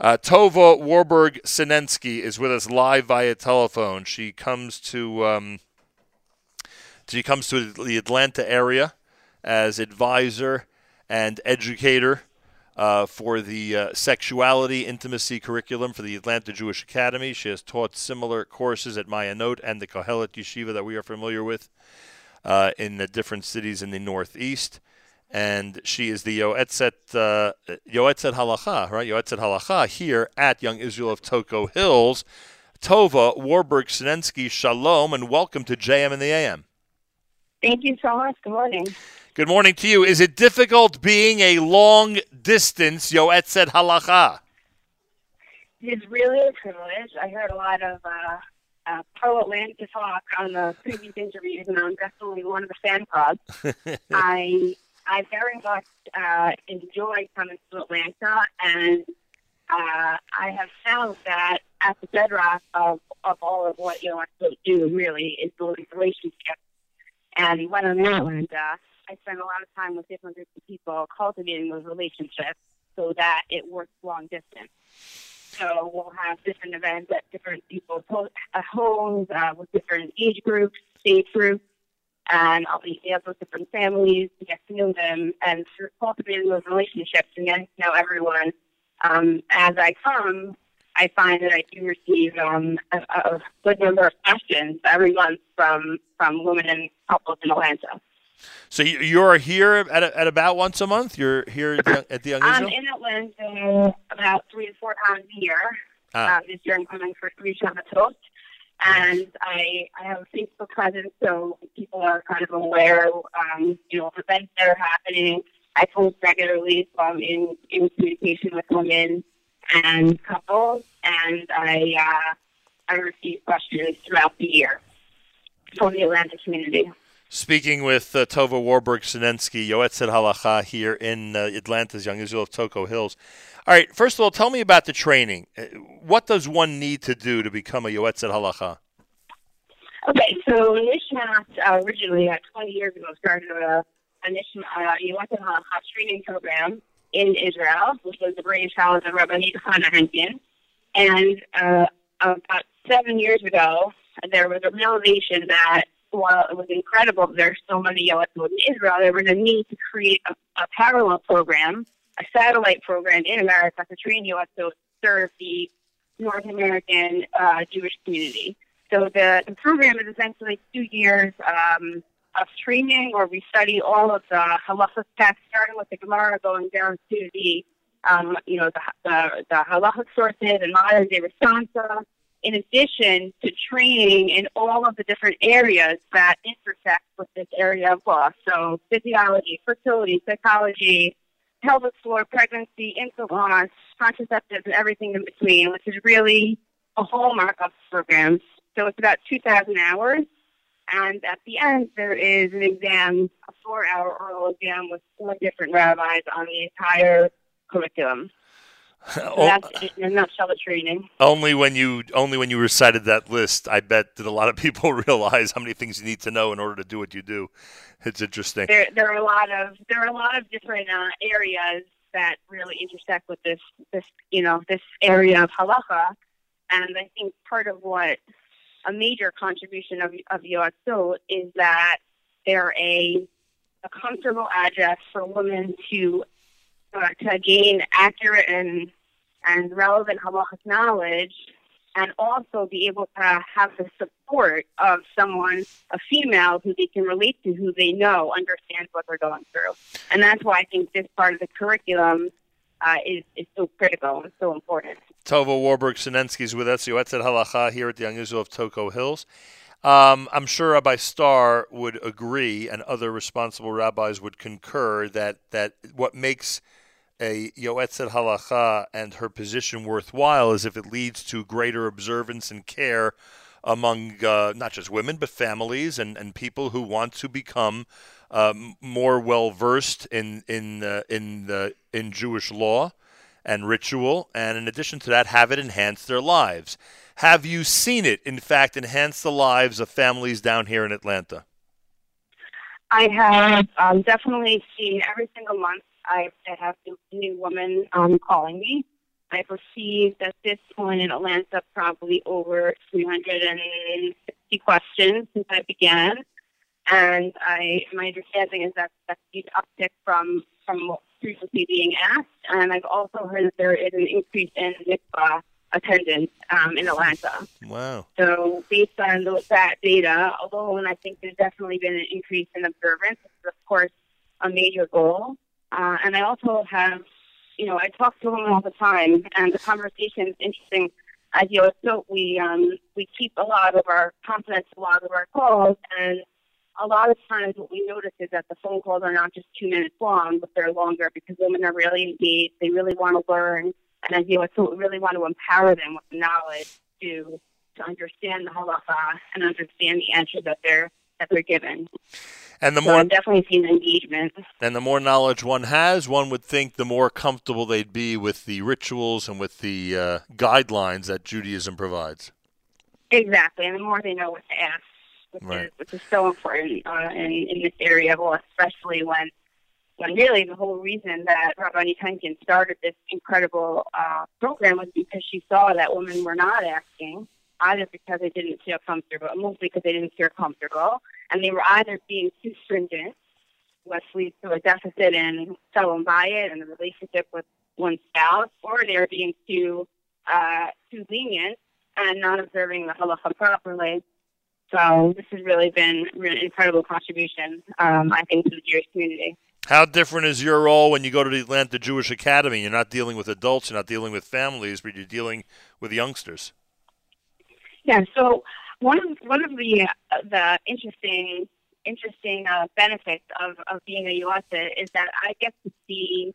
Uh, Tova Warburg Sinensky is with us live via telephone. She comes to um, she comes to the Atlanta area as advisor and educator uh, for the uh, sexuality intimacy curriculum for the Atlanta Jewish Academy. She has taught similar courses at Mayanot and the Kohelet Yeshiva that we are familiar with uh, in the different cities in the Northeast and she is the Yoetzet uh, Yoetzet Halacha, right? Yoetzet Halacha here at Young Israel of Toco Hills. Tova Warburg Sinensky, Shalom, and welcome to JM in the AM. Thank you so much. Good morning. Good morning to you. Is it difficult being a long distance Yoetzet Halacha? It's really a privilege. I heard a lot of uh, uh, pro Atlanta talk on the previous interviews, and I'm definitely one of the fan clubs. I I very much uh, enjoy coming to Atlanta, and uh, I have found that at the bedrock of, of all of what you know I do really is building relationships. And when I'm in Atlanta, I spend a lot of time with different groups of people cultivating those relationships so that it works long distance. So we'll have different events at different people's homes uh, with different age groups, age groups, and I'll be able with different families to get to know them and through cultivating those relationships and getting to know everyone. Um, as I come, I find that I do receive um, a, a good number of questions every month from from women and couples in Atlanta. So you're here at, at about once a month. You're here at the, at the Young Israel. I'm in Atlanta about three to four times a year. Ah. Uh, this year I'm coming for three Shabbatot and I I have a Facebook presence, so people are kind of aware, um, you know, events that are happening. I post regularly, so I'm in in communication with women and couples, and I uh, I receive questions throughout the year from the Atlanta community. Speaking with uh, Tova Warburg Sinensky, Yoetzet Halacha here in uh, Atlanta's Young Israel of Toco Hills. All right, first of all, tell me about the training. Uh, what does one need to do to become a Yoetzet Halacha? Okay, so Nishmat uh, originally, uh, 20 years ago, started a, a Nishmat uh, Yoetzet Halacha training program in Israel, which was the brainchild of Rabbi Chana Henkin. And uh, about seven years ago, there was a realization that while it was incredible there's so many Yoetzot in Israel, there was a need to create a, a parallel program, a satellite program in America to train Yoetzot to serve the North American uh, Jewish community. So the, the program is essentially two years um, of training where we study all of the halacha texts, starting with the Gemara, going down to the um, you know the the, the halacha sources and modern day responsa, in addition to training in all of the different areas that intersect with this area of law. So physiology, fertility, psychology, pelvic floor, pregnancy, infant loss, contraceptives, and everything in between, which is really a hallmark of the program. So it's about 2,000 hours. And at the end, there is an exam, a four-hour oral exam with four different rabbis on the entire curriculum. that's in a nutshell the training. Only when you only when you recited that list, I bet that a lot of people realize how many things you need to know in order to do what you do. It's interesting. There, there are a lot of there are a lot of different uh, areas that really intersect with this this you know this area of halacha, and I think part of what a major contribution of of Yoatzot is that they're a a comfortable address for women to uh, to gain accurate and and relevant halachic knowledge, and also be able to have the support of someone, a female, who they can relate to, who they know understands what they're going through. And that's why I think this part of the curriculum uh, is, is so critical and so important. Tova Warburg Sinensky is with us, Yoetzet Halacha here at the Israel of Toco Hills. Um, I'm sure Rabbi Starr would agree, and other responsible rabbis would concur that that what makes a Yoetzet Halacha and her position worthwhile is if it leads to greater observance and care among uh, not just women but families and, and people who want to become um, more well versed in in uh, in the in Jewish law and ritual, and in addition to that, have it enhance their lives. Have you seen it, in fact, enhance the lives of families down here in Atlanta? I have um, definitely seen every single month. I, I have new woman um, calling me I've received at this point in Atlanta probably over 360 questions since I began. And I, my understanding is that that's a huge uptick from, from previously being asked. And I've also heard that there is an increase in mikvah attendance um, in Atlanta. Wow. So based on those, that data alone, I think there's definitely been an increase in observance. This is, of course, a major goal. Uh, and I also have, you know, I talk to women all the time, and the conversation is interesting. As you know, we um, we keep a lot of our confidence, a lot of our calls, and a lot of times what we notice is that the phone calls are not just two minutes long, but they're longer because women are really engaged. They really want to learn. And as you know, so really want to empower them with the knowledge to to understand the halacha and understand the answers that they're that they're given. And the So more I've definitely seen engagement. and the more knowledge one has, one would think the more comfortable they'd be with the rituals and with the uh, guidelines that Judaism provides. Exactly, and the more they know what to ask, which, Right. is, which is so important uh, in, in this area, well, especially when when really the whole reason that Rabbanit Henkin started this incredible uh, program was because she saw that women were not asking, either because they didn't feel comfortable, mostly because they didn't feel comfortable, and they were either being too stringent, which leads to a deficit in shalom bayit and the relationship with one's spouse, or they were being too uh, too lenient and not observing the halacha properly. So this has really been an incredible contribution, um, I think, to the Jewish community. How different is your role when you go to the Atlanta Jewish Academy? You're not dealing with adults, you're not dealing with families, but you're dealing with youngsters. Yeah. So one of one of the uh, the interesting interesting uh, benefits of, of being a Yoetzet is that I get to see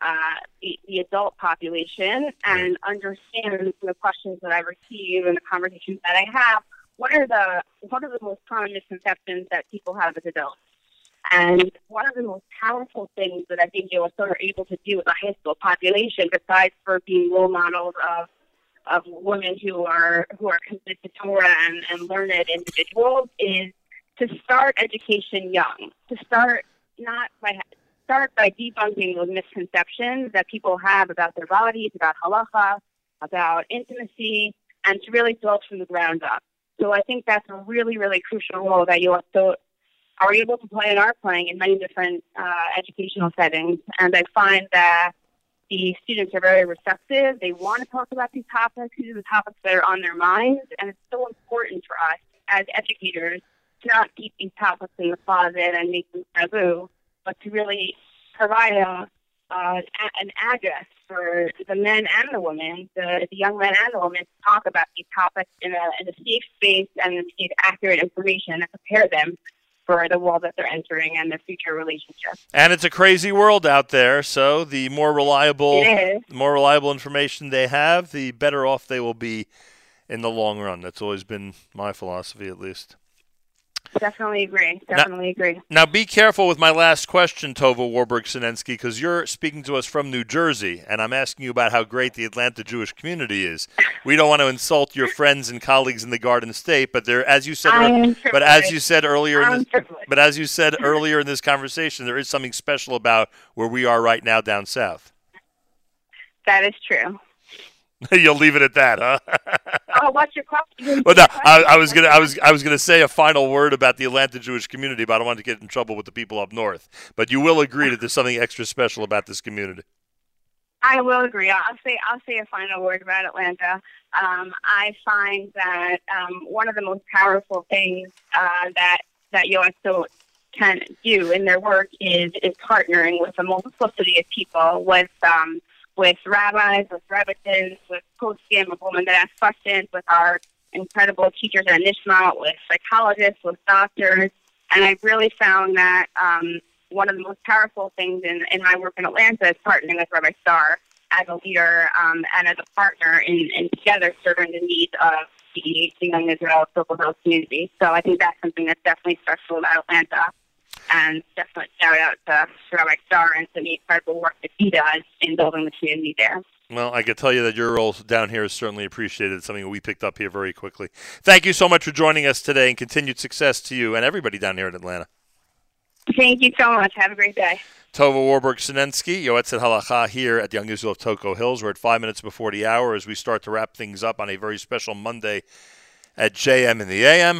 uh, the, the adult population and understand the questions that I receive and the conversations that I have. What are the what are the most common misconceptions that people have as adults? And one of the most powerful things that I think Yoetzot are able to do with the high school population, besides for being role models of of women who are who are committed to Torah and, and learned individuals is to start education young. To start not by start by debunking those misconceptions that people have about their bodies, about halacha, about intimacy, and to really build from the ground up. So I think that's a really, really crucial role that you also are able to play and are playing in many different uh, educational settings. And I find that the students are very receptive. They want to talk about these topics. These are the topics that are on their minds. And it's so important for us as educators to not keep these topics in the closet and make them taboo, but to really provide a, uh, an address for the men and the women, the, the young men and the women, to talk about these topics in a, in a safe space and to give accurate information and prepare them for the world that they're entering and their future relationship. And it's a crazy world out there, so the more reliable the more reliable information they have, the better off they will be in the long run. That's always been my philosophy at least. Definitely agree. Definitely agree. Now, be careful with my last question, Tova Warburg Sinensky, because you're speaking to us from New Jersey, and I'm asking you about how great the Atlanta Jewish community is. We don't want to insult your friends and colleagues in the Garden State, but there, as you said, but as you said earlier, in this, privileged. but as you said earlier in this conversation, there is something special about where we are right now down south. That is true. You'll leave it at that, huh? Oh, what's your question? Well, no, I, I was gonna, I was, I was gonna say a final word about the Atlanta Jewish community, but I don't want to get in trouble with the people up north. But you will agree that there's something extra special about this community. I will agree. I'll say I'll say a final word about Atlanta. Um, I find that um, one of the most powerful things uh, that that Yoetzot can do in their work is is partnering with a multiplicity of people, with um, with rabbis, with rebbetzins, with poskim, with women that ask questions, with our incredible teachers at Nishmat, with psychologists, with doctors, and I've really found that um, one of the most powerful things in, in my work in Atlanta is partnering with Rabbi Starr as a leader um, and as a partner in, in together serving the needs of the, young Israel Toco Hills community. So I think that's something that's definitely special about Atlanta. And definitely shout out to Rabbi Starr and to the incredible work that he does in building the community there. Well, I can tell you that your role down here is certainly appreciated. It's something that we picked up here very quickly. Thank you so much for joining us today, and continued success to you and everybody down here in Atlanta. Thank you so much. Have a great day. Tova Warburg Sinensky, Yoetzet Halacha here at the Young Israel of Toco Hills. We're at five minutes before the hour as we start to wrap things up on a very special Monday at JM in the AM.